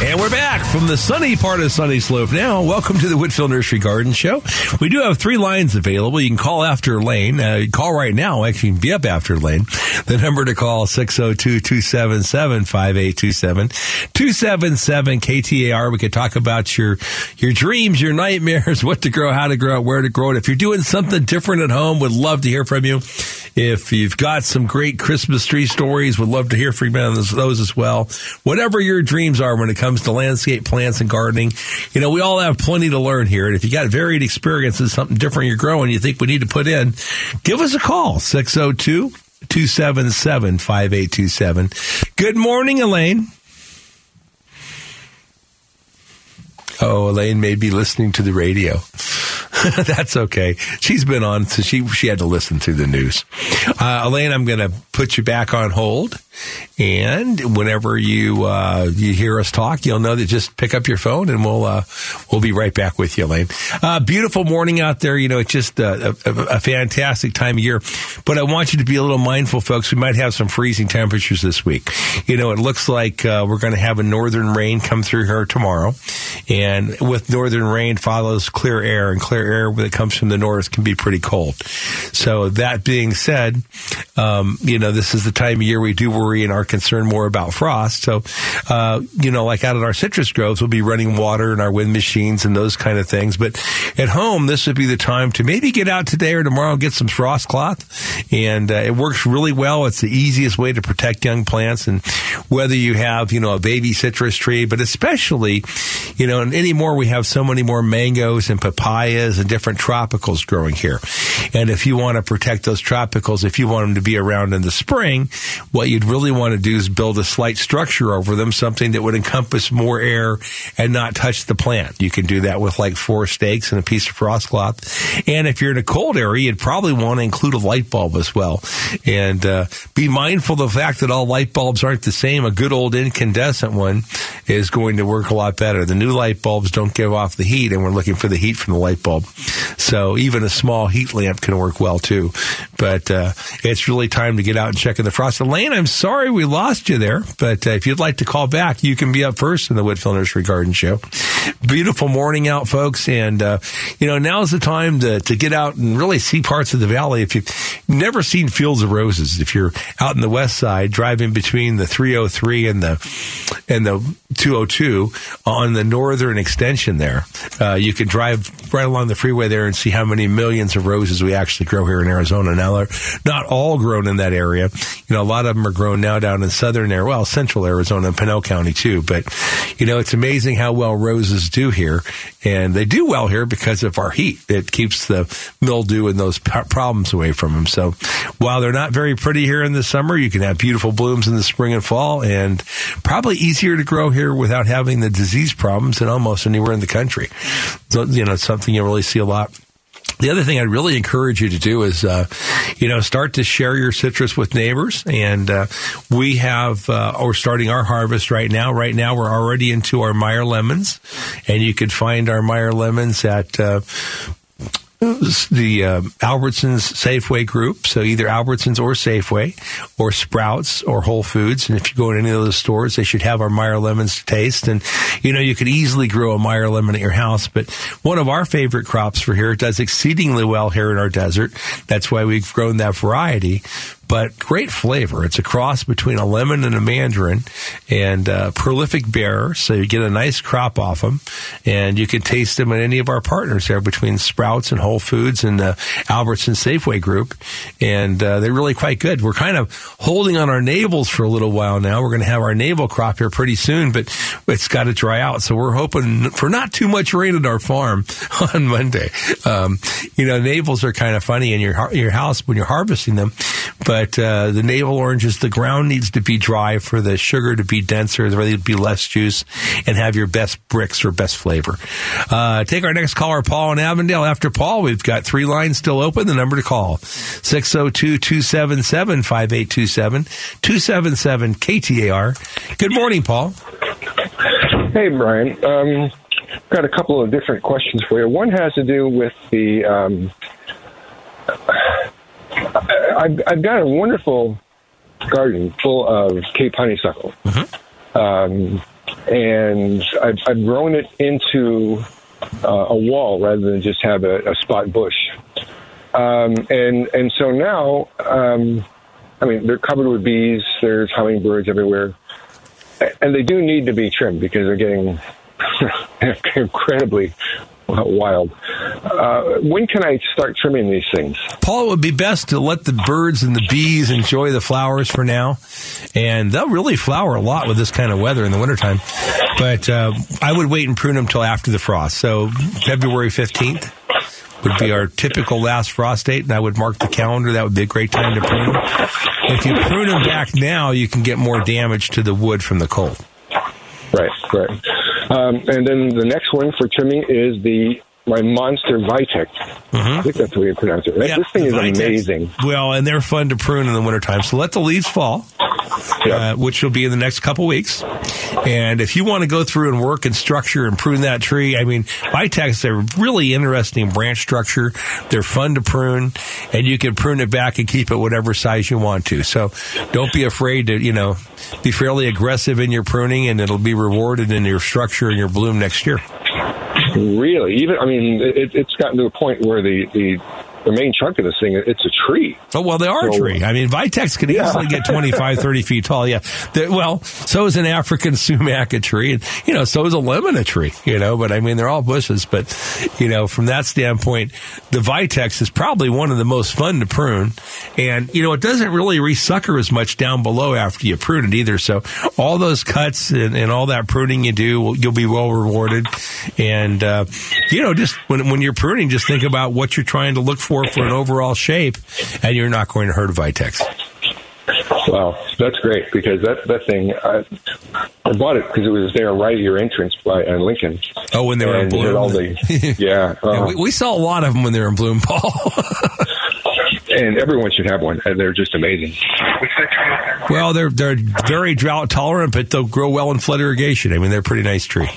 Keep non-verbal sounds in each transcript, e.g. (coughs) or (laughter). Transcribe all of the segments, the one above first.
And we're back from the sunny part of Sunny Slope now. Welcome to the Whitfill Nursery Garden Show. We do have three lines available. You can call after Lane. Uh, call right now. Actually, be up after Lane. The number to call 602-277-5827. 277 KTAR. We could talk about your, your dreams, your nightmares, (laughs) what to grow, how to grow, where to grow it. If you're doing something different at home, would love to hear from you. If you've got some great Christmas tree stories, would love to hear from you on those as well. Whatever your dreams are when it comes to landscape plants and gardening, you know, we all have plenty to learn here. And if you got varied experiences, something different you're growing, you think we need to put in, give us a call, 602 277 5827. Good morning, Elaine. Oh, Elaine may be listening to the radio. (laughs) That's okay. She's been on, so she she had to listen to the news. Uh, Elaine, I'm going to put you back on hold, and whenever you uh, you hear us talk, you'll know that just pick up your phone, and we'll uh, we'll be right back with you, Elaine. Uh, beautiful morning out there. You know, it's just a, a, a, fantastic time of year. But I want you to be a little mindful, folks. We might have some freezing temperatures this week. You know, it looks like uh, we're going to have a northern rain come through here tomorrow, and with northern rain follows clear air, and clear air that comes from the north can be pretty cold. So that being said, um, you know, this is the time of year we do worry and are concerned more about frost. So, uh, you know, like out at our citrus groves, we'll be running water in our wind machines and those kind of things. But at home, this would be the time to maybe get out today or tomorrow and get some frost cloth. And uh, it works really well. It's the easiest way to protect young plants. And whether you have, you know, a baby citrus tree, but especially, you know, and anymore we have so many more mangoes and papayas and different tropicals growing here. And if you want to protect those tropicals, if you want them to be around in the spring, what you'd really want to do is build a slight structure over them, something that would encompass more air and not touch the plant. You can do that with like four stakes and a piece of frost cloth. And if you're in a cold area, you'd probably want to include a light bulb as well. And uh, be mindful of the fact that all light bulbs aren't the same. A good old incandescent one is going to work a lot better. The new light bulbs don't give off the heat, and we're looking for the heat from the light bulb. So even a small heat lamp can work well too. But uh, it's really time to get out and check in the frost. Elaine, I'm sorry we lost you there, but uh, if you'd like to call back, you can be up first in the Whitfill Nursery Garden Show. Beautiful morning out, folks, and uh, you know now's the time to to get out and really see parts of the valley. If you've never seen fields of roses, if you're out in the west side driving between the 303 and the and the 202 on the northern extension there, uh, you can drive right along the freeway there and see how many millions of roses we actually grow here in Arizona. Now they're not all grown in that area. You know, a lot of them are grown now down in southern area, well, central Arizona and Pinal County too. But you know, it's amazing how well roses do here, and they do well here because of our heat. It keeps the mildew and those problems away from them. So while they're not very pretty here in the summer, you can have beautiful blooms in the spring and fall, and probably easier to grow here without having the disease problems than almost anywhere in the country. So, you know, it's something you really see a lot. The other thing I'd really encourage you to do is, uh, you know, start to share your citrus with neighbors. And uh, we have, uh, we're starting our harvest right now. Right now, we're already into our Meyer lemons, and you can find our Meyer lemons at uh, the uh, Albertsons Safeway group. So either Albertsons or Safeway or Sprouts or Whole Foods. And if you go in any of those stores, they should have our Meyer lemons to taste. And, you know, you could easily grow a Meyer lemon at your house. But one of our favorite crops for here does exceedingly well here in our desert. That's why we've grown that variety but great flavor. It's a cross between a lemon and a mandarin and a prolific bearer. So you get a nice crop off them and you can taste them at any of our partners there between Sprouts and Whole Foods and the Albertson Safeway group. And uh, they're really quite good. We're kind of holding on our navels for a little while now. We're going to have our navel crop here pretty soon, but it's got to dry out. So we're hoping for not too much rain at our farm (laughs) on Monday. Um, you know, navels are kind of funny in your, your house when you're harvesting them, but but uh, the navel oranges, the ground needs to be dry for the sugar to be denser, there to be less juice, and have your best Brix or best flavor. Uh, take our next caller, Paul in Avondale. After Paul, we've got three lines still open. The number to call 602 277 5827 277 KTAR. Good morning, Paul. Hey, Brian. Um, got a couple of different questions for you. One has to do with the. Um, I've, I've got a wonderful garden full of Cape honeysuckle. Mm-hmm. Um, and I've, I've, grown it into uh, a wall rather than just have a, a spot bush. Um, and and so now, um, I mean, they're covered with bees. There's hummingbirds everywhere, and they do need to be trimmed because they're getting (laughs) incredibly wild. Uh, when can I start trimming these things? Paul, it would be best to let the birds and the bees enjoy the flowers for now. And they'll really flower a lot with this kind of weather in the wintertime. But uh, I would wait and prune them till after the frost. So February 15th would be our typical last frost date, and I would mark the calendar. That would be a great time to prune them. If you prune them back now, you can get more damage to the wood from the cold. Right, right. Um, and then the next one for trimming is the my monster Vitex. Mm-hmm. I think that's the way you pronounce it. Right? Yeah, this thing is Vitex. amazing. Well, and they're fun to prune in the wintertime. So let the leaves fall, yeah. uh, which will be in the next couple weeks. And if you want to go through and work and structure and prune that tree, I mean, Vitex, they're really interesting branch structure. They're fun to prune, and you can prune it back and keep it whatever size you want to. So don't be afraid to, you know, be fairly aggressive in your pruning, and it'll be rewarded in your structure and your bloom next year. Really, even I mean, it, it's gotten to a point where the the the main chunk of this thing, it's a tree. Oh, well, they are so, a tree. I mean, Vitex can yeah. easily get 25, (laughs) 30 feet tall. Yeah. They're, well, so is an African (laughs) sumac a tree. And, you know, so is a lemon a tree, you know, but I mean, they're all bushes. But, you know, from that standpoint, the Vitex is probably one of the most fun to prune. And, you know, it doesn't really resucker as much down below after you prune it either. So all those cuts and, and all that pruning you do, you'll be well rewarded. And, uh, you know, just when, when you're pruning, just think about what you're trying to look for for for an overall shape, and you're not going to hurt a Vitex. Wow, that's great because that that thing I, I bought it because it was there right at your entrance by uh, Lincoln. Oh, when they were in bloom. All the, (laughs) yeah, uh, yeah we, we, saw a lot of them when they were in bloom, Paul. (laughs) and everyone should have one. They're just amazing. Well, they're they're very drought tolerant, but they'll grow well in flood irrigation. I mean, they're a pretty nice tree.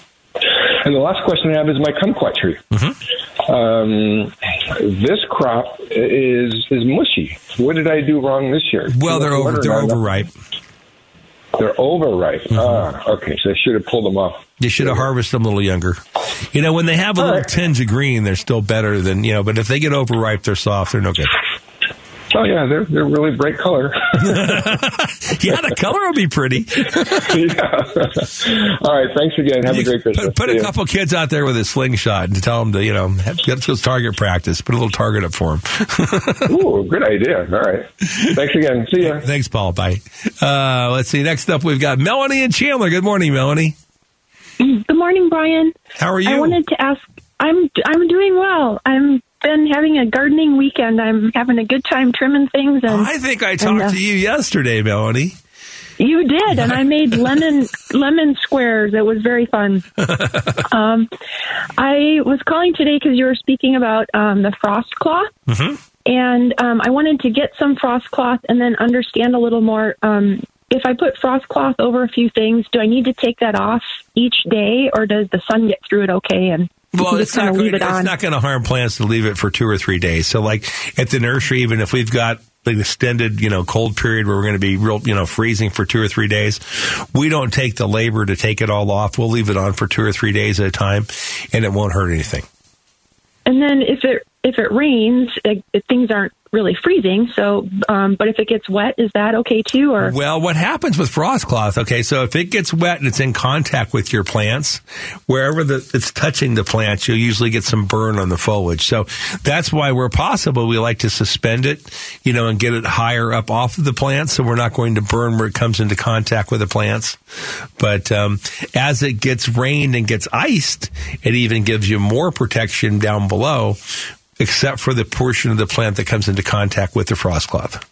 And the last question I have is my kumquat tree. Mm-hmm. Um, this crop is is mushy. What did I do wrong this year? Well, they're over they're overripe. They're overripe. Mm-hmm. Ah, okay. So I should have pulled them off. You should have harvested them a little younger. You know, when they have a All little right. tinge of green, they're still better than you know. But if they get overripe, they're soft. They're no good. Oh yeah, they're they're really bright color. (laughs) (laughs) yeah, the color will be pretty. (laughs) yeah. All right, thanks again. Have you a great Christmas. Put, put a couple kids out there with a slingshot and tell them to you know have, get to target practice. Put a little target up for them. Ooh, good idea. All right. Thanks again. See ya. Thanks, Paul. Bye. Uh, let's see. Next up, we've got Melanie and Chandler. Good morning, Melanie. Good morning, Brian. How are you? I wanted to ask. I'm I'm doing well. I'm been having a gardening weekend. I'm having a good time trimming things. And I think I talked and, uh, to you yesterday, Melanie. You did, and I made (laughs) lemon lemon squares. It was very fun. (laughs) um, I was calling today because you were speaking about um, the frost cloth, mm-hmm. and um, I wanted to get some frost cloth and then understand a little more. Um, if I put frost cloth over a few things, do I need to take that off each day, or does the sun get through it okay? And well, it's not, going, it it's not going to harm plants to leave it for two or three days. So, like at the nursery, even if we've got an extended, you know, cold period where we're going to be real, you know, freezing for two or three days, we don't take the labor to take it all off. We'll leave it on for two or three days at a time, and it won't hurt anything. And then if it if it rains, it, it, things aren't really freezing. So, um, but if it gets wet, is that okay too? Or well, what happens with frost cloth? Okay, so if it gets wet and it's in contact with your plants, wherever the, it's touching the plants, you'll usually get some burn on the foliage. So that's why, where possible, we like to suspend it, you know, and get it higher up off of the plants, so we're not going to burn where it comes into contact with the plants. But um, as it gets rained and gets iced, it even gives you more protection down below except for the portion of the plant that comes into contact with the frost cloth.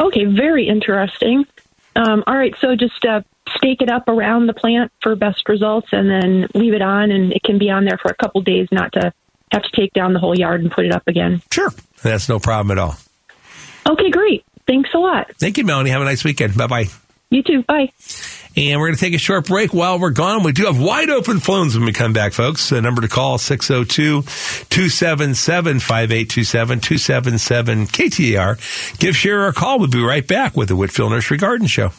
Okay, very interesting. Um, all right, so just uh, stake it up around the plant for best results, and then leave it on, and it can be on there for a couple days, not to have to take down the whole yard and put it up again. Sure. That's no problem at all. Okay, great. Thanks a lot. Thank you, Melanie. Have a nice weekend. Bye bye. You too. Bye. And we're going to take a short break while we're gone. We do have wide open phones when we come back, folks. The number to call 602 277 5827 277 KTAR. Give Shara a call. We'll be right back with the Whitfill Nursery Garden Show.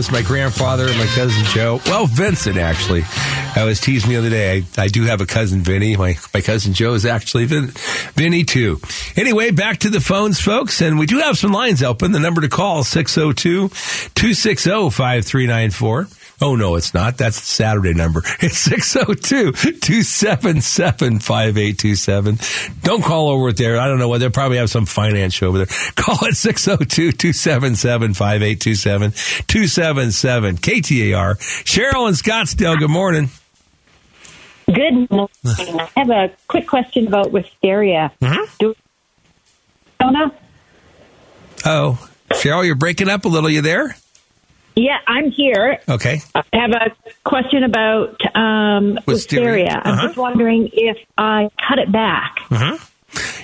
Was my grandfather and my cousin Joe. Well, Vincent actually. I was teased me the other day. I, I do have a cousin Vinny. My my cousin Joe is actually Vin, Vinny too. Anyway, back to the phones, folks, and we do have some lines open. The number to call 602-260-5394. Oh, no, it's not. That's the Saturday number. (laughs) It's 602-277-5827. Don't call over there. I don't know what. They'll probably have some finance show over there. (laughs) Call it 602-277-5827. 277 KTAR. Cheryl in Scottsdale, good morning. Good morning. I have a quick question about wisteria. Mm-hmm. Do Donna? Oh, Cheryl, you're breaking up a little. You there? Yeah, I'm here. Okay. I have a question about um, Wisteria. wisteria. I'm Uh-huh. just wondering if I cut it back.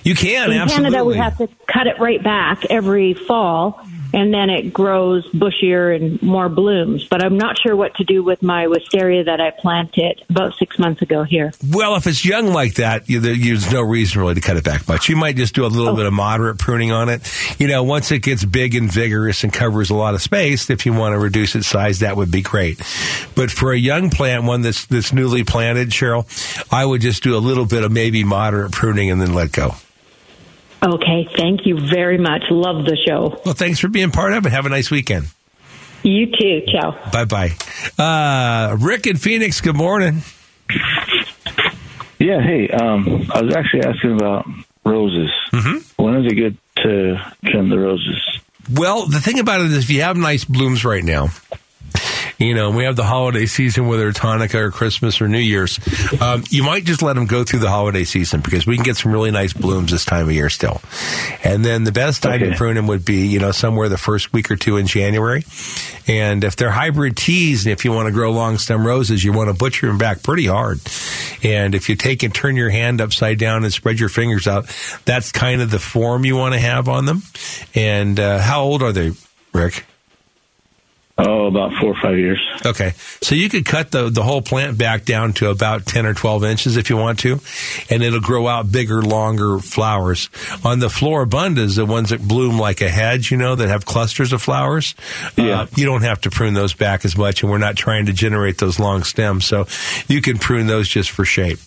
You can, In absolutely. Canada, we have to cut it right back every fall, and then it grows bushier and more blooms. But I'm not sure what to do with my wisteria that I planted about six months ago here. Well, if it's young like that, you, there, there's no reason really to cut it back much. You might just do a little oh. bit of moderate pruning on it. You know, once it gets big and vigorous and covers a lot of space, if you want to reduce its size, that would be great. But for a young plant, one that's that's newly planted, Cheryl, I would just do a little bit of maybe moderate pruning and then let go. Okay, thank you very much. Love the show. Well, thanks for being part of it. Have a nice weekend. You too. Ciao. Bye bye. Uh, Rick in Phoenix, good morning. Yeah, hey, um, I was actually asking about roses. Mm-hmm. When is it good to trim the roses? Well, the thing about it is, if you have nice blooms right now, you know, we have the holiday season, whether it's Hanukkah or Christmas or New Year's, um, you might just let them go through the holiday season because we can get some really nice blooms this time of year still. And then the best time to prune them would be, you know, somewhere the first week or two in January. And if they're hybrid teas, and if you want to grow long stem roses, you want to butcher them back pretty hard. And if you take and turn your hand upside down and spread your fingers out, that's kind of the form you want to have on them. And uh, how old are they, Rick? Oh, about four or five years. Okay. So you could cut the, the whole plant back down to about 10 or 12 inches if you want to, and it'll grow out bigger, longer flowers. On the floribundas, the ones that bloom like a hedge, you know, that have clusters of flowers, Yeah. uh, you don't have to prune those back as much, and we're not trying to generate those long stems. So you can prune those just for shape.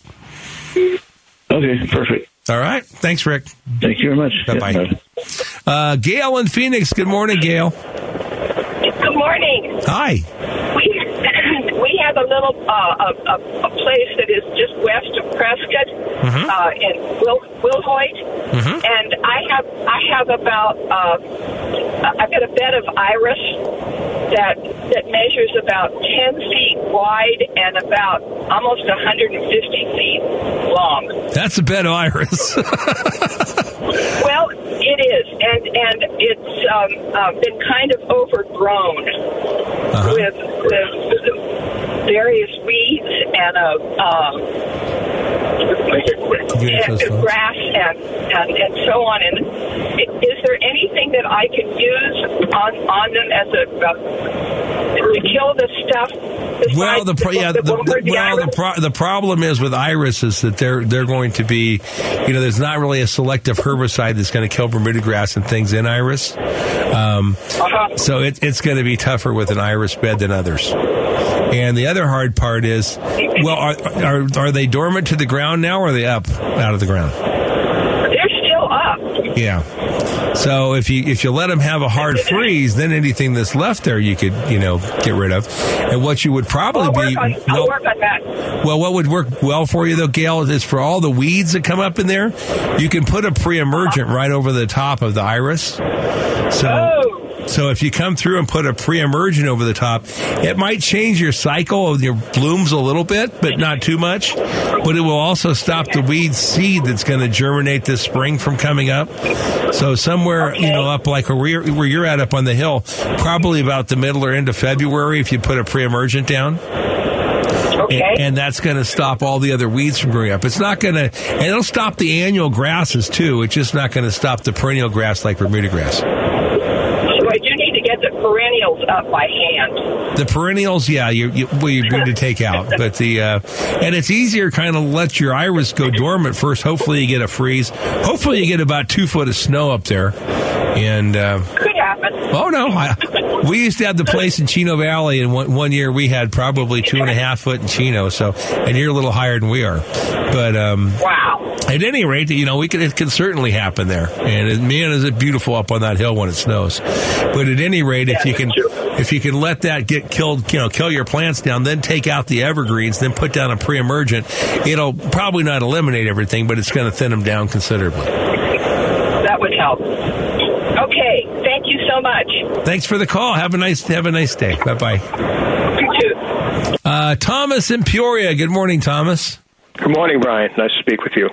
Okay, perfect. All right. Thanks, Rick. Thank you very much. Bye-bye. Yeah, Uh, Gail in Phoenix. Good morning, Gail. Morning. Hi. Have a little uh, a, a, a place that is just west of Prescott uh, in Wil- Wilhoit, and I have I have about uh, I've got a bed of iris that that measures about ten feet wide and about almost 150 feet long. That's a bed of iris. (laughs) Well, it is, and and it's um, uh, been kind of overgrown Uh-huh. with with various weeds and a um, and grass and, and and so on. And is there anything that I can use on on them as a uh, to kill the stuff? Well, the pro- yeah, the, the- the well, the, pro- the problem is with iris is that they're they're going to be, you know, there's not really a selective herbicide that's going to kill Bermuda grass and things in iris. Um, Uh-huh. so it, it's going to be tougher with an iris bed than others. And the other hard part is, well, are, are are they dormant to the ground now, or are they up out of the ground? They're still up. Yeah. So if you if you let them have a hard freeze, then anything that's left there you could you know get rid of. And what you would probably be on, I'll well, work on that. well, what would work well for you though, Gail, is for all the weeds that come up in there, you can put a pre-emergent right over the top of the iris. So. Oh. So if you come through and put a pre-emergent over the top, it might change your cycle of your blooms a little bit, but not too much. But it will also stop the weed seed that's going to germinate this spring from coming up. So somewhere, you know, up like where you're, where you're at up on the hill, probably about the middle or end of February, if you put a pre-emergent down. Okay. And, and that's going to stop all the other weeds from growing up. It's not going to, and it'll stop the annual grasses too. It's just not going to stop the perennial grass like Bermuda grass. So I do need to get the perennials up by hand. The perennials, yeah, you, you, well, you're good to take out, (laughs) but the uh, and it's easier kind of let your iris go dormant first. Hopefully, you get a freeze. Hopefully, you get about two foot of snow up there, and uh, Could happen. oh no, I, we used to have the place in Chino Valley, and one, one year we had probably two and a half foot in Chino. So, and you're a little higher than we are, but um, Wow. At any rate, you know, we can, it can certainly happen there. And it, man, is it beautiful up on that hill when it snows. But at any rate, if you can, if you can let that get killed, you know, kill your plants down, then take out the evergreens, then put down a pre-emergent, it'll probably not eliminate everything, but it's going to thin them down considerably. That would help. Okay. Thank you so much. Thanks for the call. Have a nice, have a nice day. Bye bye. You too. Uh, Thomas in Peoria. Good morning, Thomas. Good morning, Brian. Nice to speak with you.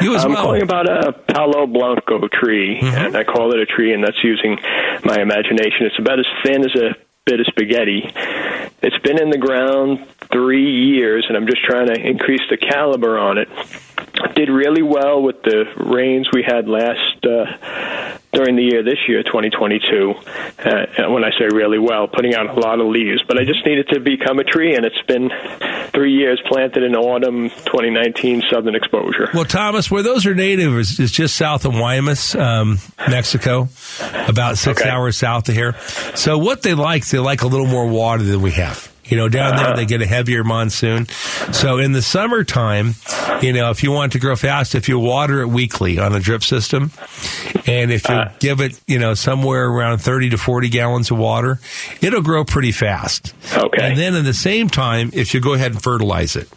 You as I'm well. calling about a Palo Blanco tree, mm-hmm. and I call it a tree, and that's using my imagination. It's about as thin as a bit of spaghetti. It's been in the ground three years, and I'm just trying to increase the caliber on it. Did really well with the rains we had last uh, during the year this year, 2022. Uh, when I say really well, putting out a lot of leaves, but I just needed to become a tree, and it's been three years planted in autumn 2019 southern exposure. Well, Thomas, where those are native is, is just south of Guaymas, um, Mexico, about six Okay. hours south of here. So what they like, they like a little more water than we have. You know, down there uh-huh. they get a heavier monsoon. So in the summertime, you know, if you want to grow fast, if you water it weekly on a drip system, and if you uh-huh. give it, you know, somewhere around 30 to 40 gallons of water, it'll grow pretty fast. Okay. And then at the same time, if you go ahead and fertilize it.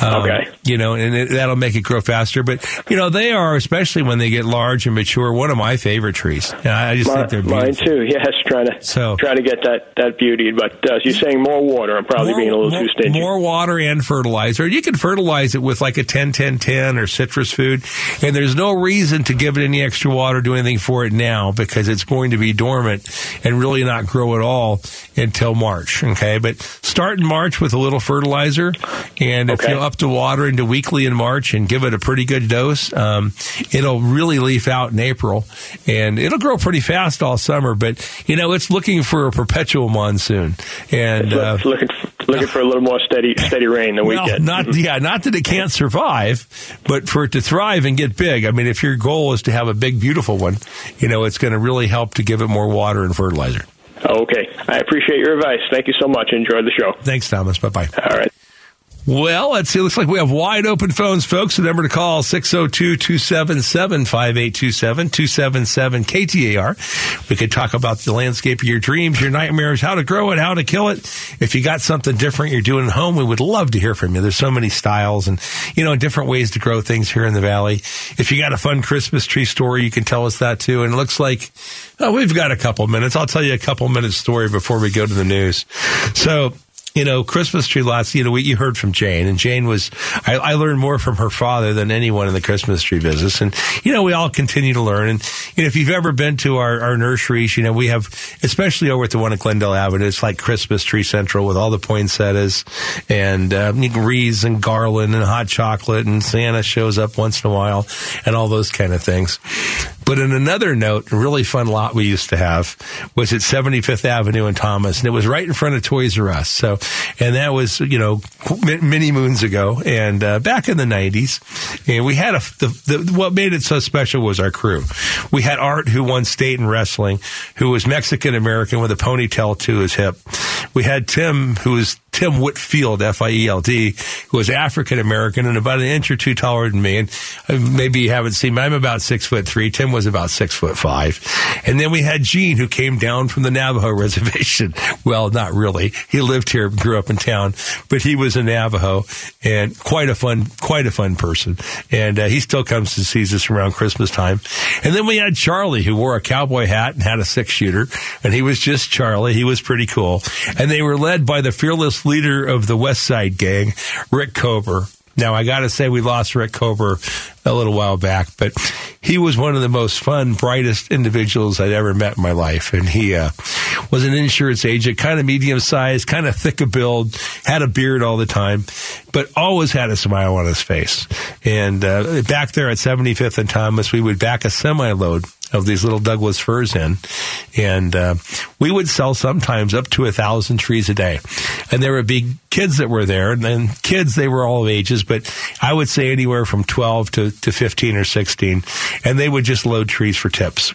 Um, Okay. You know, and it, that'll make it grow faster. But, you know, they are, especially when they get large and mature, one of my favorite trees. And I just Mi- think they're beautiful. Mine too. (laughs) Yes, trying to So- trying to get that that beauty. But uh, you're saying more water. I'm probably being a little more, too stingy. more water and fertilizer. You can fertilize it with like a 10 10 10 or citrus food. And there's no reason to give it any extra water, do anything for it now because it's going to be dormant and really not grow at all until March. Okay. But start in March with a little fertilizer. And if Okay. you up the water into weekly in March and give it a pretty good dose, um, it'll really leaf out in April and it'll grow pretty fast all summer. But, you know, it's looking for a perpetual monsoon. And, uh, looking looking for a little more steady steady rain than (laughs) well, we get. not (laughs) yeah, not that it can't survive, but for it to thrive and get big. I mean, if your goal is to have a big, beautiful one, you know, it's going to really help to give it more water and fertilizer. Okay, I appreciate your advice. Thank you so much. Enjoy the show. Thanks, Thomas. Bye bye. All right. Well, let's see. It looks like we have wide open phones, folks. The number to call 602-277-5827, 277 KTAR. We could talk about the landscape of your dreams, your nightmares, how to grow it, how to kill it. If you got something different you're doing at home, we would love to hear from you. There's so many styles and, you know, different ways to grow things here in the valley. If you got a fun Christmas tree story, you can tell us that too. And it looks like oh, we've got a couple minutes. I'll tell you a couple minutes story before we go to the news. So, you know, Christmas tree lots, you know, we, you heard from Jane and Jane was, I, I learned more from her father than anyone in the Christmas tree business. And, you know, we all continue to learn. And, you know, if you've ever been to our, our nurseries, you know, we have, especially over at the one at Glendale Avenue, it's like Christmas tree central with all the poinsettias and, uh, wreaths and garland and hot chocolate and Santa shows up once in a while and all those kind of things. But in another note, a really fun lot we used to have was at 75th Avenue in Thomas, and it was right in front of Toys R Us. So, and that was, you know, many moons ago and uh, back in the 90s. And we had a, the, the, what made it so special was our crew. We had Art, who won state in wrestling, who was Mexican American with a ponytail to his hip. We had Tim, who was Tim Whitfield, F-I-E-L-D, who was African American and about an inch or two taller than me. And uh, maybe you haven't seen me. I'm about six foot three. Tim was about six foot five. And then we had Gene, who came down from the Navajo (laughs) reservation. Well, not really. He lived here, grew up in town, but he was a Navajo and quite a fun, quite a fun person. And uh, he still comes to sees us around Christmas time. And then we had Charlie, who wore a cowboy hat and had a six shooter. And he was just Charlie. He was pretty cool. And they were led by the fearless leader of the West Side Gang, Rick Kober. Now, I got to say, we lost Rick Kober a little while back, but he was one of the most fun, brightest individuals I'd ever met in my life. And he uh, was an insurance agent, kind of medium sized, kind of thick of build, had a beard all the time, but always had a smile on his face. And uh, back there at 75th and Thomas, we would back a semi load of these little Douglas firs in, and uh, we would sell sometimes up to a thousand trees a day. And there would be kids that were there, and then kids they were all of ages, but I would say anywhere from twelve to, to fifteen or sixteen, and they would just load trees for tips.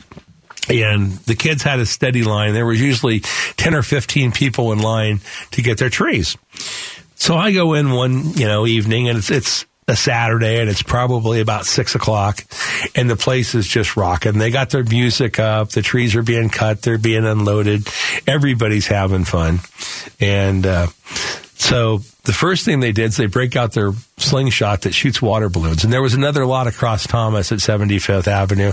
And the kids had a steady line. There was usually 10 or 15 people in line to get their trees. So I go in one, you know, evening and it's, it's a Saturday and it's probably about six o'clock and the place is just rocking. They got their music up. The trees are being cut. They're being unloaded. Everybody's having fun. And, uh, so the first thing they did is they break out their slingshot that shoots water balloons. And there was another lot across Thomas at 75th Avenue.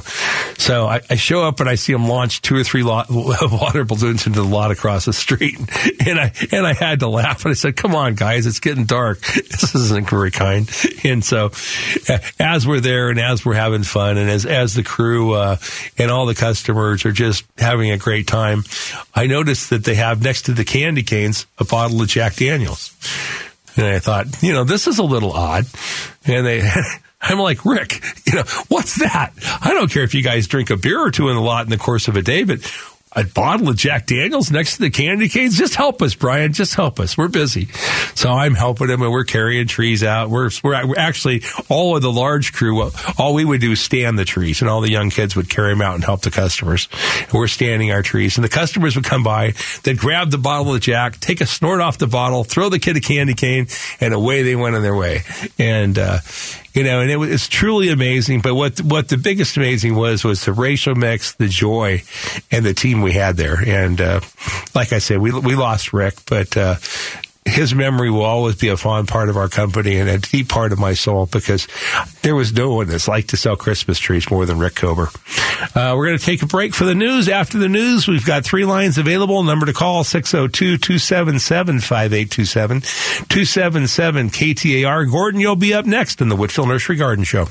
So I, I show up and I see them launch two or three lot, (laughs) water balloons into the lot across the street. (laughs) And I, and I had to laugh and I said, come on guys, it's getting dark. (laughs) This isn't very kind. And so as we're there and as we're having fun and as, as the crew, uh, and all the customers are just having a great time, I noticed that they have next to the candy canes a bottle of Jack Daniels. And I thought, you know, this is a little odd. And they, (laughs) I'm like, Rick, you know, what's that? I don't care if you guys drink a beer or two in the lot in the course of a day, but a bottle of Jack Daniels next to the candy canes. Just help us, Brian. Just help us. We're busy. So I'm helping him and we're carrying trees out. We're, we're, actually all of the large crew. All we would do is stand the trees and all the young kids would carry them out and help the customers. And we're standing our trees and the customers would come by. They'd grab the bottle of Jack, take a snort off the bottle, throw the kid a candy cane and away they went on their way. And, uh, you know, and it was truly amazing. But what what the biggest amazing was was the racial mix, the joy, and the team we had there. And uh, like I said, we we lost Rick, but uh, his memory will always be a fond part of our company and a deep part of my soul because there was no one that's like to sell Christmas trees more than Rick Kober. Uh, we're going to take a break for the news. After the news, we've got three lines available. Number to call 602-277-5827, 277 KTAR. Gordon, you'll be up next in the Whitfill Nursery Garden Show.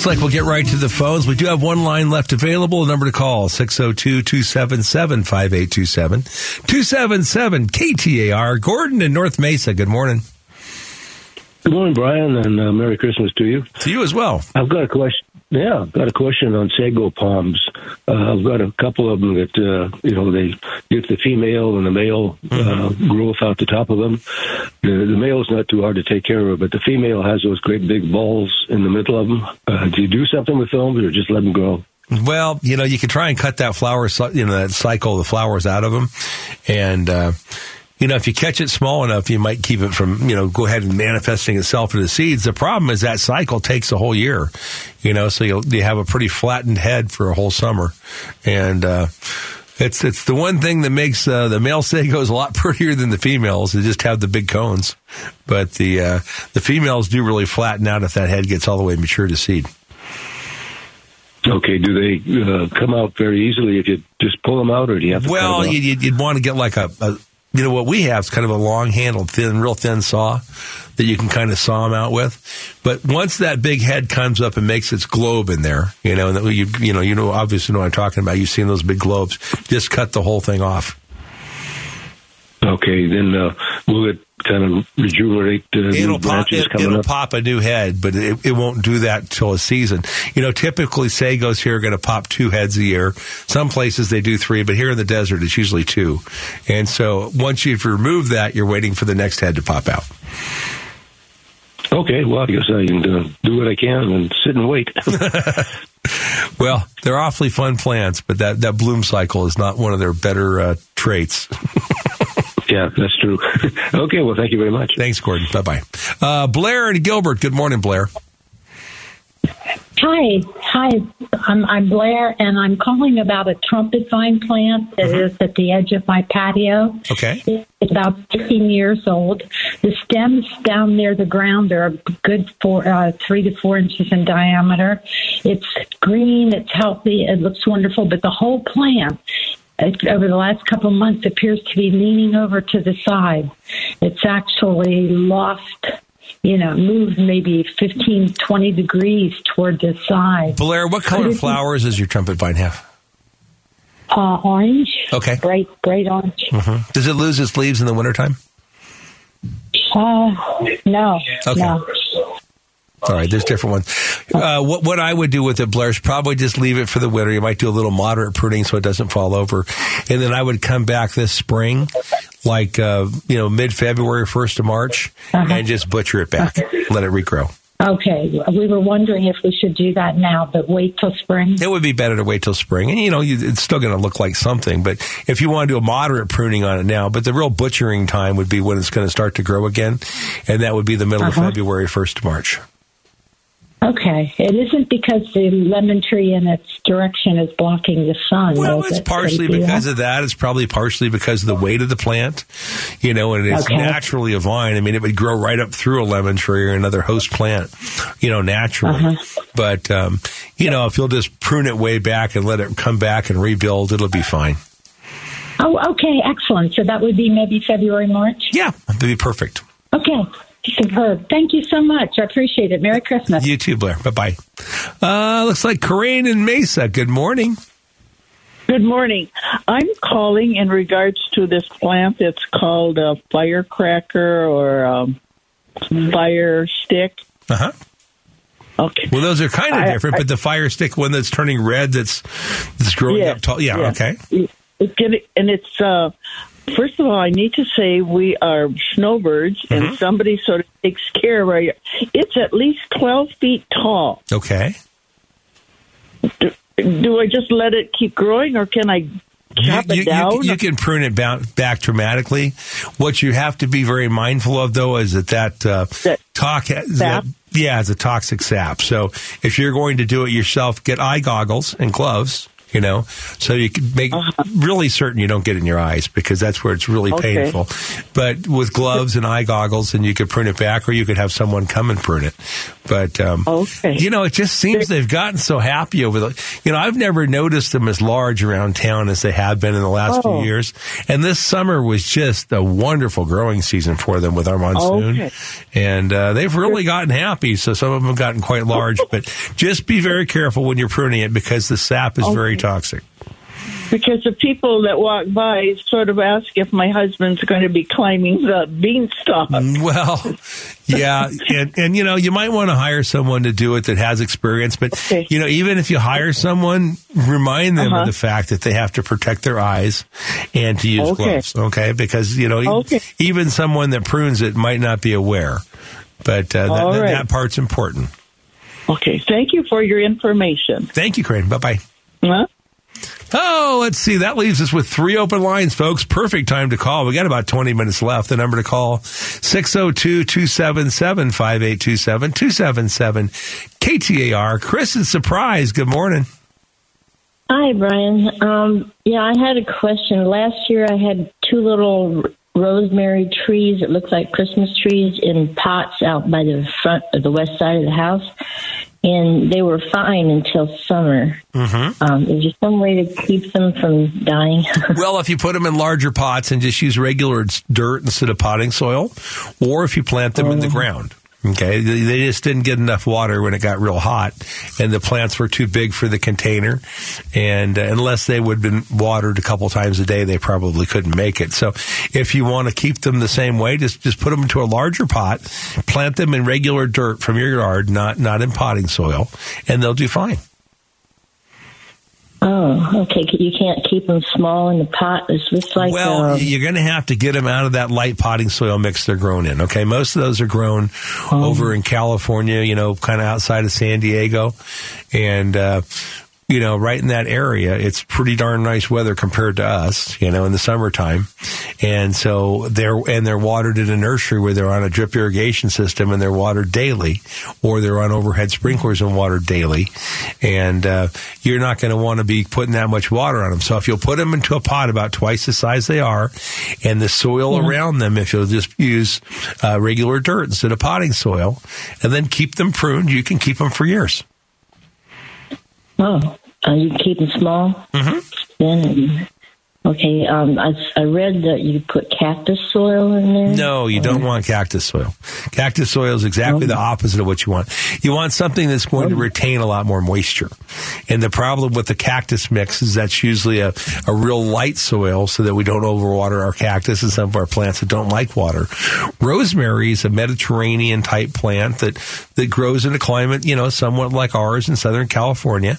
Looks like we'll get right to the phones. We do have one line left available. A number to call 602 277 5827 277 KTAR. Gordon in North Mesa. Good morning. Good morning, Brian, and uh, Merry Christmas to you. To you as well. I've got a question. Yeah, I've got a question on sago palms. Uh, I've got a couple of them that uh, you know they get the female and the male uh, growth out the top of them. The, the male's not too hard to take care of, but the female has those great big balls in the middle of them. Uh, do you do something with them, or just let them grow? Well, you know, you could try and cut that flower, you know, that cycle, the flowers out of them. And, uh, you know, if you catch it small enough, you might keep it from, you know, go ahead and manifesting itself into the seeds. The problem is that cycle takes a whole year, you know, so you'll, you have a pretty flattened head for a whole summer. And, uh, it's, it's the one thing that makes, uh, the male sagos a lot (laughs) prettier than the females. They just have the big cones. But the, uh, the females do really flatten out if that head gets all the way mature to seed. Okay, do they uh, come out very easily if you just pull them out, or do you have to? Well, you'd, you'd- you'd want to get like a, a, you know, what we have is kind of a long handled, thin, real thin saw that you can kind of saw them out with. But once that big head comes up and makes its globe in there, you know, and you, you know, you know, obviously know what I'm talking about. You've seen those big globes. Just cut the whole thing off. Okay, then uh, will it kind of rejuvenate uh, new It'll pop, branches it, coming it'll up? pop a new head, but it, it won't do that till a season. You know, typically sagos here are going to pop two heads a year. Some places they do three, but here in the desert it's usually two. And so once you've removed that, you're waiting for the next head to pop out. Okay, well, I guess I can uh, do what I can and sit and wait. (laughs) Well, they're awfully fun plants, but that, that bloom cycle is not one of their better uh, traits. (laughs) yeah, that's true. (laughs) okay, well, thank you very much. Thanks, Gordon. Bye bye. Uh, Blair and Gilbert. Good morning, Blair. Hi, hi. I'm, I'm Blair, and I'm calling about a trumpet vine plant that is at the edge of my patio. Okay. It's about 15 years old. The stems down near the ground are a good four, uh, three to four inches in diameter. It's green. It's healthy. It looks wonderful. But the whole plant, it, over the last couple of months, appears to be leaning over to the side. It's actually lost. You know, moved maybe 15, 20 degrees toward the side. Blair, what color flowers does your trumpet vine have? Uh, orange. Okay. Bright, bright orange. hmm Does it lose its leaves in the wintertime? Uh, no. Okay. No. All right, there's different ones. Uh, what what I would do with it, Blair, is probably just leave it for the winter. You might do a little moderate pruning so it doesn't fall over, and then I would come back this spring, like uh, you know mid February, first of March, and just butcher it back, let it regrow. Okay. We were wondering if we should do that now, but wait till spring. It would be better to wait till spring, and you know you, it's still going to look like something. But if you want to do a moderate pruning on it now, but the real butchering time would be when it's going to start to grow again, and that would be the middle Uh-huh. of February, first of March. Okay. It isn't because the lemon tree in its direction is blocking the sun. Well, it's it? partially because that? of that. It's probably partially because of the weight of the plant. You know, and it's Okay. naturally a vine. I mean, it would grow right up through a lemon tree or another host plant, you know, naturally. Uh-huh. But, um, you know, if you'll just prune it way back and let it come back and rebuild, it'll be fine. Oh, okay. Excellent. So that would be maybe February, March? Yeah, that'd be perfect. Okay. Superb. Thank you so much. I appreciate it. Merry Christmas. You too, Blair. Bye bye. Uh, looks like Corinne and Mesa. Good morning. Good morning. I'm calling in regards to this plant that's called a firecracker or um, fire stick. Uh huh. Okay. Well, those are kind of I- different, I- but the fire stick one that's turning red, that's that's growing Yeah, up tall. Yeah, yeah. okay. It's getting, and it's uh, first of all, I need to say we are snowbirds, Mm-hmm. and somebody sort of takes care of our. It's at least twelve feet tall. Okay. Do, do I just let it keep growing, or can I chop you, it down? You, you can prune it ba- back dramatically. What you have to be very mindful of, though, is that that, uh, talk, that, yeah, it's a toxic sap. So if you're going to do it yourself, get eye goggles and gloves you know, so you can make really certain you don't get in your eyes because that's where it's really Okay. painful. But with gloves and eye goggles, and you could prune it back, or you could have someone come and prune it. But um, Okay. you know, it just seems they've gotten so happy over the. You know, I've never noticed them as large around town as they have been in the last Oh. few years. And this summer was just a wonderful growing season for them with our monsoon. Okay. And uh, they've really gotten happy. So some of them have gotten quite large. (laughs) but just be very careful when you're pruning it because the sap is very toxic. Because the people that walk by sort of ask if my husband's going to be climbing the beanstalk. Well, yeah, and and you know you might want to hire someone to do it that has experience, but you know even if you hire someone, remind them Uh-huh. of the fact that they have to protect their eyes and to use Okay. gloves. Okay, because you know Okay. even someone that prunes it might not be aware, but uh, that, right. that part's important. Okay, thank you for your information. Thank you, Crane. Bye bye. Huh? Oh, let's see. That leaves us with three open lines, folks. Perfect time to call. We got about 20 minutes left. The number to call 602-277-5827, 277 KTAR. Chris is Surprise. Good morning. Hi, Brian. Um, yeah, I had a question. Last year, I had two little rosemary trees that looked like Christmas trees in pots out by the front of the west side of the house, and they were fine until summer. Mm-hmm. Um, is there some way to keep them from dying? (laughs) Well, if you put them in larger pots and just use regular dirt instead of potting soil, or if you plant them in the ground. Okay, they just didn't get enough water when it got real hot, and the plants were too big for the container. And uh, unless they would have been watered a couple times a day, they probably couldn't make it. So, if you want to keep them the same way, just just put them into a larger pot, plant them in regular dirt from your yard, not not in potting soil, and they'll do fine. Oh, okay. You can't keep them small in the pot. It's just like well, uh, you're going to have to get them out of that light potting soil mix they're grown in. Okay, most of those are grown over in California, you know, kind of outside of San Diego, and uh, you know, right in that area, it's pretty darn nice weather compared to us, you know, in the summertime, and so they're and they're watered in a nursery where they're on a drip irrigation system and they're watered daily, or they're on overhead sprinklers and watered daily, and uh, you're not going to want to be putting that much water on them. So if you'll put them into a pot about twice the size they are, and the soil around them, if you'll just use uh, regular dirt instead of potting soil, and then keep them pruned, you can keep them for years. Oh, uh, you can keep them small. Mm-hmm. Then, okay. Um, I, I read that you put cactus soil in there. No, you don't want cactus soil. Cactus soil is exactly the opposite of what you want. You want something that's going to retain a lot more moisture. And the problem with the cactus mix is that's usually a, a real light soil so that we don't overwater our cactus and some of our plants that don't like water. Rosemary is a Mediterranean type plant that, that grows in a climate, you know, somewhat like ours in Southern California,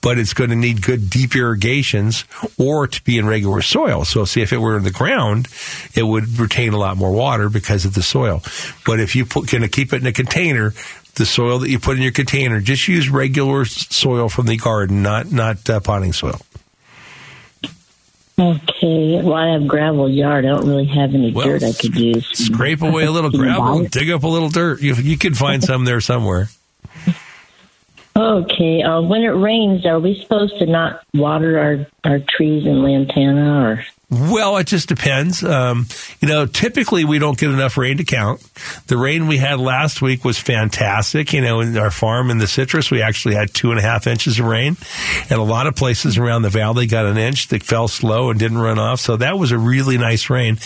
but it's going to need good deep irrigations or to be in regular soil. So see if it were in the ground, it would retain a lot more water because of the soil. But if you put, to keep it in a container, the soil that you put in your container, just use regular soil from the garden, not, not uh, potting soil. Okay. Well, I have gravel yard. I don't really have any Well, dirt I could use. Scrape away a little (laughs) Can gravel, dig up a little dirt. You, you could find some there somewhere. Okay. Uh, when it rains, are we supposed to not water our, our trees in Lantana or? Well, it just depends. Um, you know, typically we don't get enough rain to count. The rain we had last week was fantastic. You know, in our farm in the citrus, we actually had two and a half inches of rain. And a lot of places around the valley got an inch that fell slow and didn't run off. So that was a really nice rain.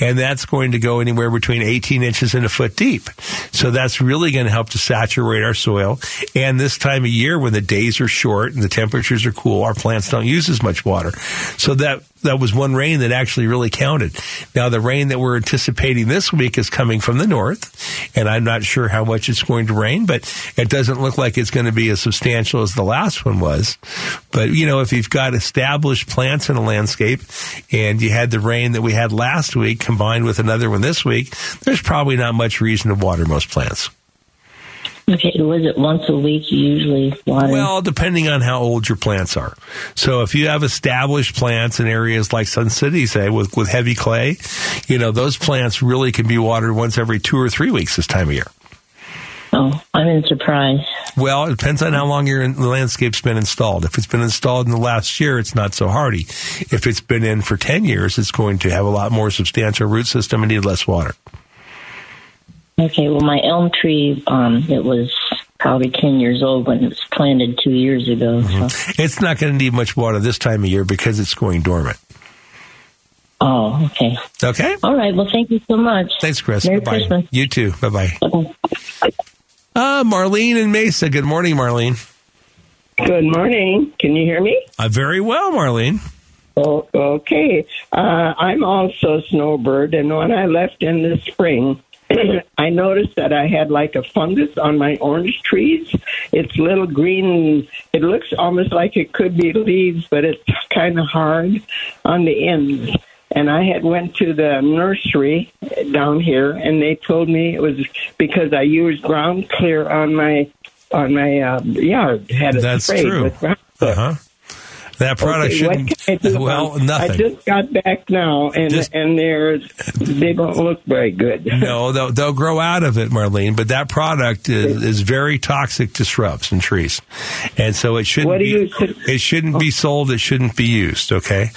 And that's going to go anywhere between 18 inches and a foot deep. So that's really going to help to saturate our soil. And this time of year when the days are short and the temperatures are cool, our plants don't use as much water. So that that was one rain that actually really counted. Now the rain that we're anticipating this week is coming from the north, and I'm not sure how much it's going to rain, but it doesn't look like it's going to be as substantial as the last one was. But you know, if you've got established plants in a landscape and you had the rain that we had last week combined with another one this week, there's probably not much reason to water most plants. Okay. Was it once a week usually water? Well, depending on how old your plants are. So if you have established plants in areas like Sun City, say, with, with heavy clay, you know, those plants really can be watered once every two or three weeks this time of year. oh, I'm in Surprise. Well, it depends on how long your the landscape's been installed. If it's been installed in the last year, it's not so hardy. If it's been in for 10 years, it's going to have a lot more substantial root system and need less water. Okay, well, my elm tree, um, it was probably 10 years old when it was planted two years ago. So. It's not going to need much water this time of year because it's going dormant. Oh, okay. Okay. All right. Well, thank you so much. Thanks, Chris. Merry Bye-bye. Christmas. You too. Bye bye. Uh, Marlene and Mesa. Good morning, Marlene. Good morning. Can you hear me? Uh, very well, Marlene. Oh, okay. Uh, I'm also a snowbird, and when I left in the spring, (coughs) I noticed that I had like a fungus on my orange trees. It's little green. It looks almost like it could be leaves, but it's kind of hard on the ends. And I had went to the nursery down here, and they told me it was because I used GroundClear on my on my uh, yard. Had it That's sprayed true. with ground Uh huh. That product Okay, shouldn't. can I do (laughs) well, about- I just got back now, and and they're they don't look very good. (laughs) no, they'll, they'll grow out of it, Marlene. But that product is, is very toxic to shrubs and trees, and so it shouldn't What do be. you it shouldn't be oh. sold. It shouldn't be used. Okay,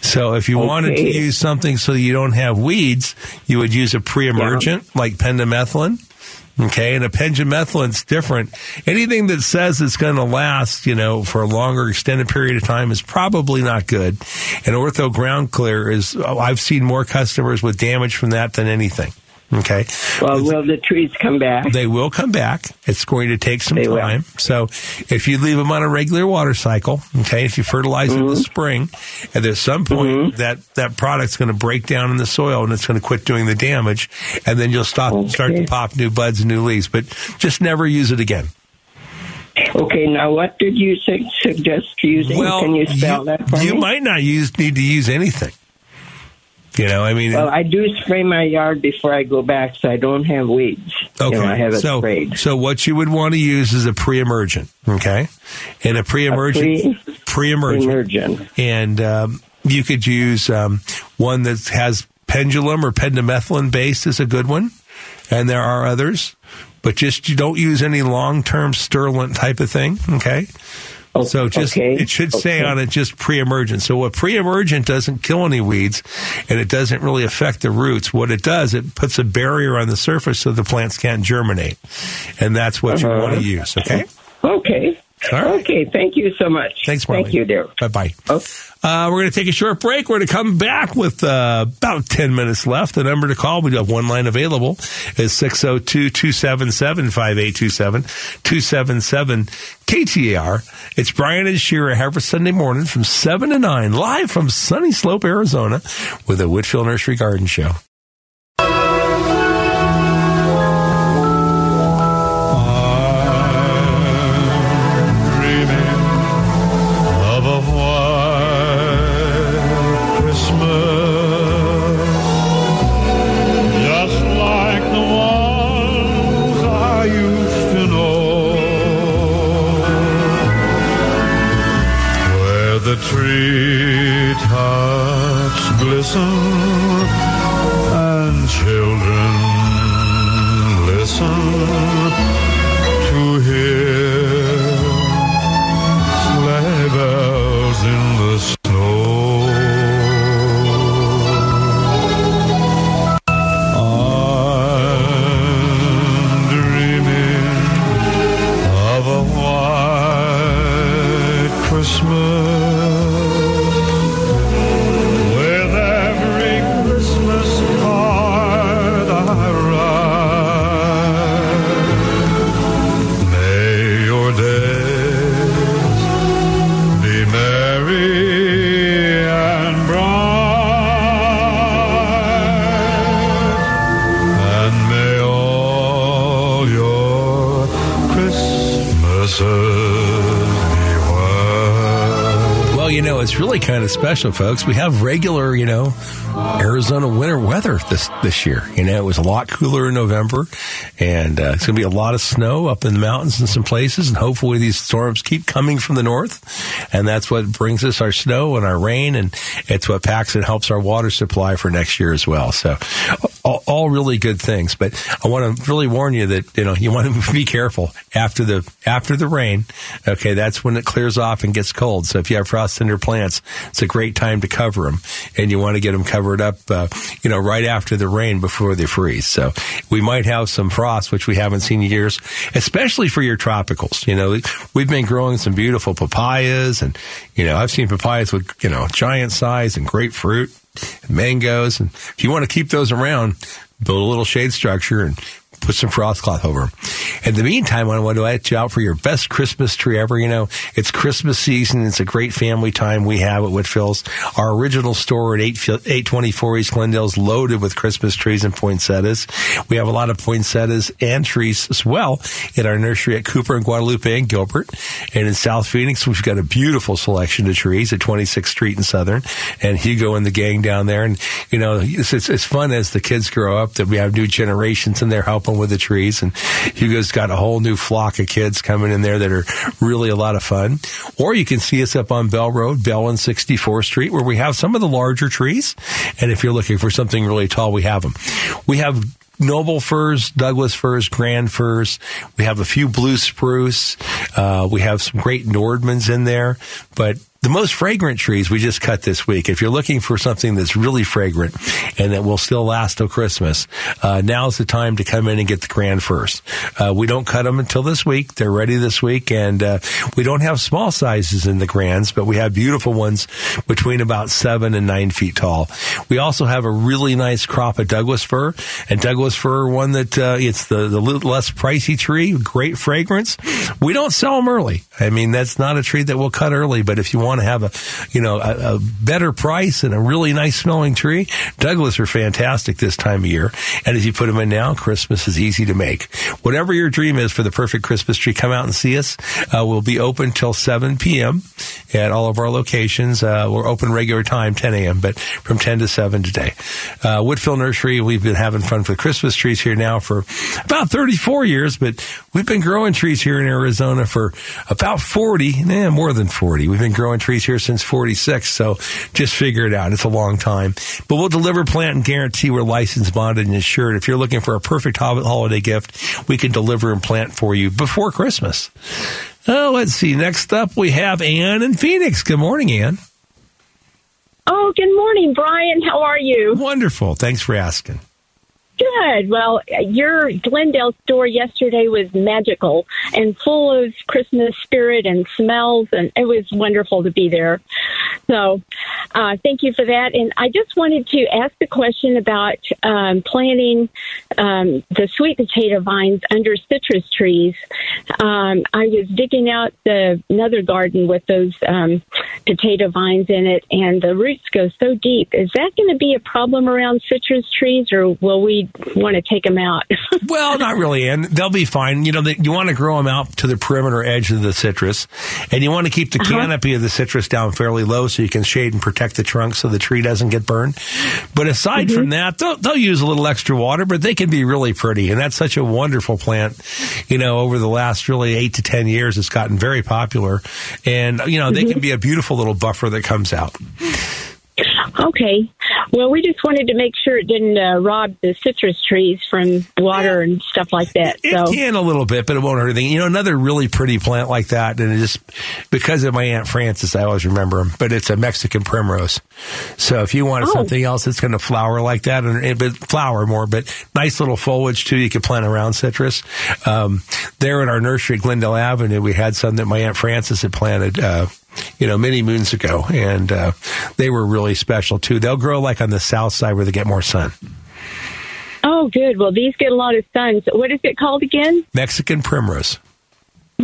so if you wanted to use something so you don't have weeds, you would use a pre-emergent like pendimethalin. Okay, and a pendimethalin's different. Anything that says it's going to last, you know, for a longer extended period of time is probably not good. And Ortho GroundClear is, oh, I've seen more customers with damage from that than anything. Okay. Well, will the trees come back? They will come back. It's going to take some They will. time. So if you leave them on a regular water cycle, okay, if you fertilize in Mm-hmm. the spring, and there's some point that that product's going to break down in the soil and it's going to quit doing the damage, and then you'll stop start to pop new buds and new leaves. But just never use it again. Okay, now what did you su- suggest using? Well, Can you spell that for you me? might not use need to use anything. You know, I mean, Well, I do spray my yard before I go back, so I don't have weeds. Okay. You know, I have it so, sprayed. so what you would want to use is a pre-emergent, okay? And a pre-emergent, pre-emergent, Emergent. and um, you could use um, one that has pendulum or pendimethalin based is a good one, and there are others, but just you don't use any long-term sterilant type of thing, okay? So just okay. it should say Okay. on it just pre-emergent. So what pre-emergent doesn't kill any weeds, and it doesn't really affect the roots. What it does, it puts a barrier on the surface so the plants can't germinate, and that's what you Uh-huh. want to use. Okay. Okay. Okay, thank you so much. Thanks, Marlene. Thank you, dear. Bye bye. Uh, we're going to take a short break. We're going to come back with uh, about 10 minutes left. The number to call, we do have one line available, is 602 277 5827 277 KTAR. It's Brian and Shira every Sunday morning from 7 to 9, live from Sunnyslope, Arizona, with the Whitfill Nursery Garden Show. corazón. It's really kind of special, folks. We have regular, you know, Arizona winter weather this this year. You know, it was a lot cooler in November, and uh, it's going to be a lot of snow up in the mountains in some places, and hopefully these storms keep coming from the north, and that's what brings us our snow and our rain, and it's what packs and helps our water supply for next year as well. So. All, all really good things. But I want to really warn you that you know you want to (laughs) be careful after the after the rain. Okay, that's when it clears off and gets cold. So if you have frost cinder plants, it's a great time to cover them, and you want to get them covered up. Uh, you know, right after the rain before they freeze. So we might have some frost, which we haven't seen in years, especially for your tropicals. You know, we've been growing some beautiful papayas, and you know, I've seen papayas with you know giant size and grapefruit mangoes. And if you want to keep those around, build a little shade structure and put some frost cloth over them. In the meantime, I want to let you out for your best Christmas tree ever. You know, it's Christmas season. It's a great family time we have at Whitfill's. Our original store at 8, 824 East Glendale is loaded with Christmas trees and poinsettias. We have a lot of poinsettias and trees as well in our nursery at Cooper and Guadalupe and Gilbert. And in South Phoenix, we've got a beautiful selection of trees at 26th Street and Southern and Hugo and the gang down there. And, you know, it's, it's, it's fun as the kids grow up that we have new generations and they're helping with the trees. And Hugo's got a whole new flock of kids coming in there that are really a lot of fun. Or you can see us up on Bell Road, Bell and 64th Street, where we have some of the larger trees. And if you're looking for something really tall, we have them. We have noble firs, Douglas firs, grand firs. We have a few blue spruce. Uh, we have some great Nordmanns in there, but the most fragrant trees we just cut this week. If you're looking for something that's really fragrant and that will still last till Christmas, uh, now's the time to come in and get the grand firs. Uh, we don't cut them until this week. They're ready this week, and uh, we don't have small sizes in the grands, but we have beautiful ones between about seven and nine feet tall. We also have a really nice crop of Douglas fir, and Douglas fir one that uh, it's the the less pricey tree, great fragrance. We don't sell them early. I mean, that's not a tree that we'll cut early, but if you want to have a, you know, a, a, better price and a really nice smelling tree, Douglas are fantastic this time of year. And if you put them in now, Christmas is easy to make. Whatever your dream is for the perfect Christmas tree, come out and see us. Uh, we'll be open till 7 p.m. at all of our locations. Uh, we're open regular time, 10 a.m., but from 10 to 7 today. Uh, Nursery, we've been having fun for Christmas trees here now for about 34 years, but we've been growing trees here in Arizona for about 40, eh, more than 40. We've been growing trees here since 46, so just figure it out. It's a long time. But we'll deliver plant and guarantee we're licensed, bonded, and insured. If you're looking for a perfect holiday gift, we can deliver and plant for you before Christmas. Oh, let's see. Next up, we have Ann in Phoenix. Good morning, Ann. Oh, good morning, Brian. How are you? Wonderful. Thanks for asking. Good. Well, your Glendale store yesterday was magical and full of Christmas spirit and smells, and it was wonderful to be there. So, uh, thank you for that. And I just wanted to ask a question about um, planting um, the sweet potato vines under citrus trees. Um, I was digging out the another garden with those um, potato vines in it, and the roots go so deep. Is that going to be a problem around citrus trees, or will we want to take them out? (laughs) well, not really, and they'll be fine. You know, they, you want to grow them out to the perimeter edge of the citrus, and you want to keep the Uh-huh. canopy of the citrus down fairly low so you can shade and protect the trunk so the tree doesn't get burned. But aside Mm-hmm. from that, they'll, they'll use a little extra water, but they can be really pretty, and that's such a wonderful plant. You know, over the last really eight to ten years, it's gotten very popular, and you know Mm-hmm. they can be a beautiful little buffer that comes out. Okay. Well, we just wanted to make sure it didn't uh, rob the citrus trees from water and stuff like that. So it So, can a little bit, but it won't hurt anything. You know, another really pretty plant like that, and it just because of my aunt Frances, I always remember them. But it's a Mexican primrose. So if you wanted Oh. something else that's going to flower like that, and but flower more, but nice little foliage too, you could plant around citrus. Um, there in our nursery at Glendale Avenue, we had some that my aunt Frances had planted. Uh, you know, many moons ago, and uh, they were really special too. They'll grow like on the south side where they get more sun. oh, good. Well, these get a lot of sun. So what is it called again? Mexican primrose.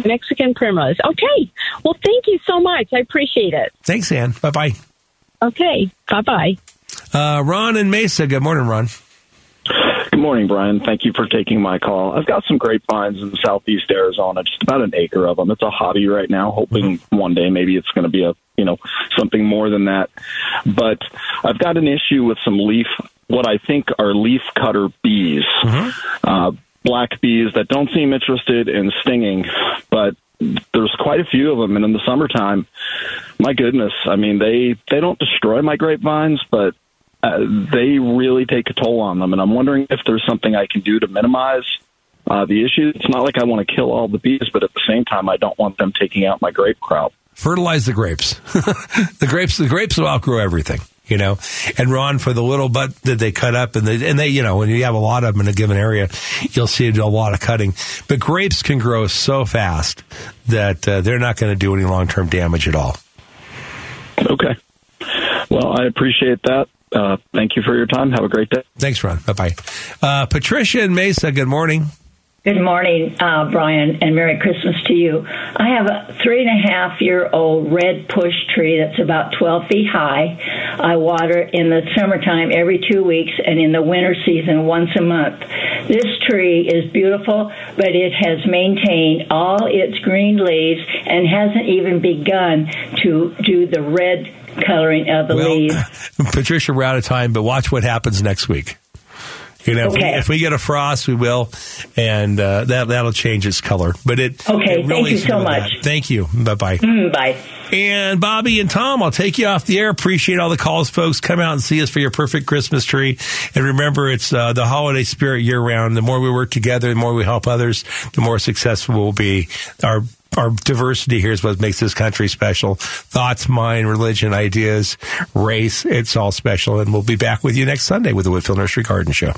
Mexican primrose. Okay. Well, thank you so much. I appreciate it. Thanks, Ann. Bye bye. Okay. Bye bye. Uh, Ron and Mesa. Good morning, Ron. Good morning, Brian. Thank you for taking my call. I've got some grapevines in southeast Arizona, just about an acre of them. It's a hobby right now, hoping one day maybe it's going to be a, you know, something more than that. But I've got an issue with some leaf, what I think are leaf cutter bees, uh, black bees that don't seem interested in stinging, but there's quite a few of them. And in the summertime, my goodness, I mean, they, they don't destroy my grapevines, but uh, they really take a toll on them. And I'm wondering if there's something I can do to minimize uh, the issue. It's not like I want to kill all the bees, but at the same time, I don't want them taking out my grape crop. Fertilize the grapes. (laughs) the grapes, the grapes will outgrow everything. You know, and Ron for the little butt that they cut up, and they, and they, you know, when you have a lot of them in a given area, you'll see a lot of cutting. But grapes can grow so fast that uh, they're not going to do any long term damage at all. Okay. Well, I appreciate that. Uh, thank you for your time. Have a great day. Thanks, Ron. Bye bye. Uh, Patricia and Mesa, good morning. Good morning, uh, Brian, and Merry Christmas to you. I have a three and a half year old red push tree that's about 12 feet high. I water in the summertime every two weeks and in the winter season once a month. This tree is beautiful, but it has maintained all its green leaves and hasn't even begun to do the red coloring of the well, leaves. (laughs) Patricia, we're out of time, but watch what happens next week. You know, Okay. if, we, if we get a frost, we will, and uh, that that'll change its color. But it Okay, it thank you so much. that. Thank you. Bye bye. Mm, bye. And Bobby and Tom, I'll take you off the air. Appreciate all the calls, folks. Come out and see us for your perfect Christmas tree. And remember, it's uh, the holiday spirit year round. The more we work together, the more we help others, the more successful we'll be. Our our diversity here is what makes this country special. Thoughts, mind, religion, ideas, race, it's all special. And we'll be back with you next Sunday with the Whitfill Nursery Garden Show.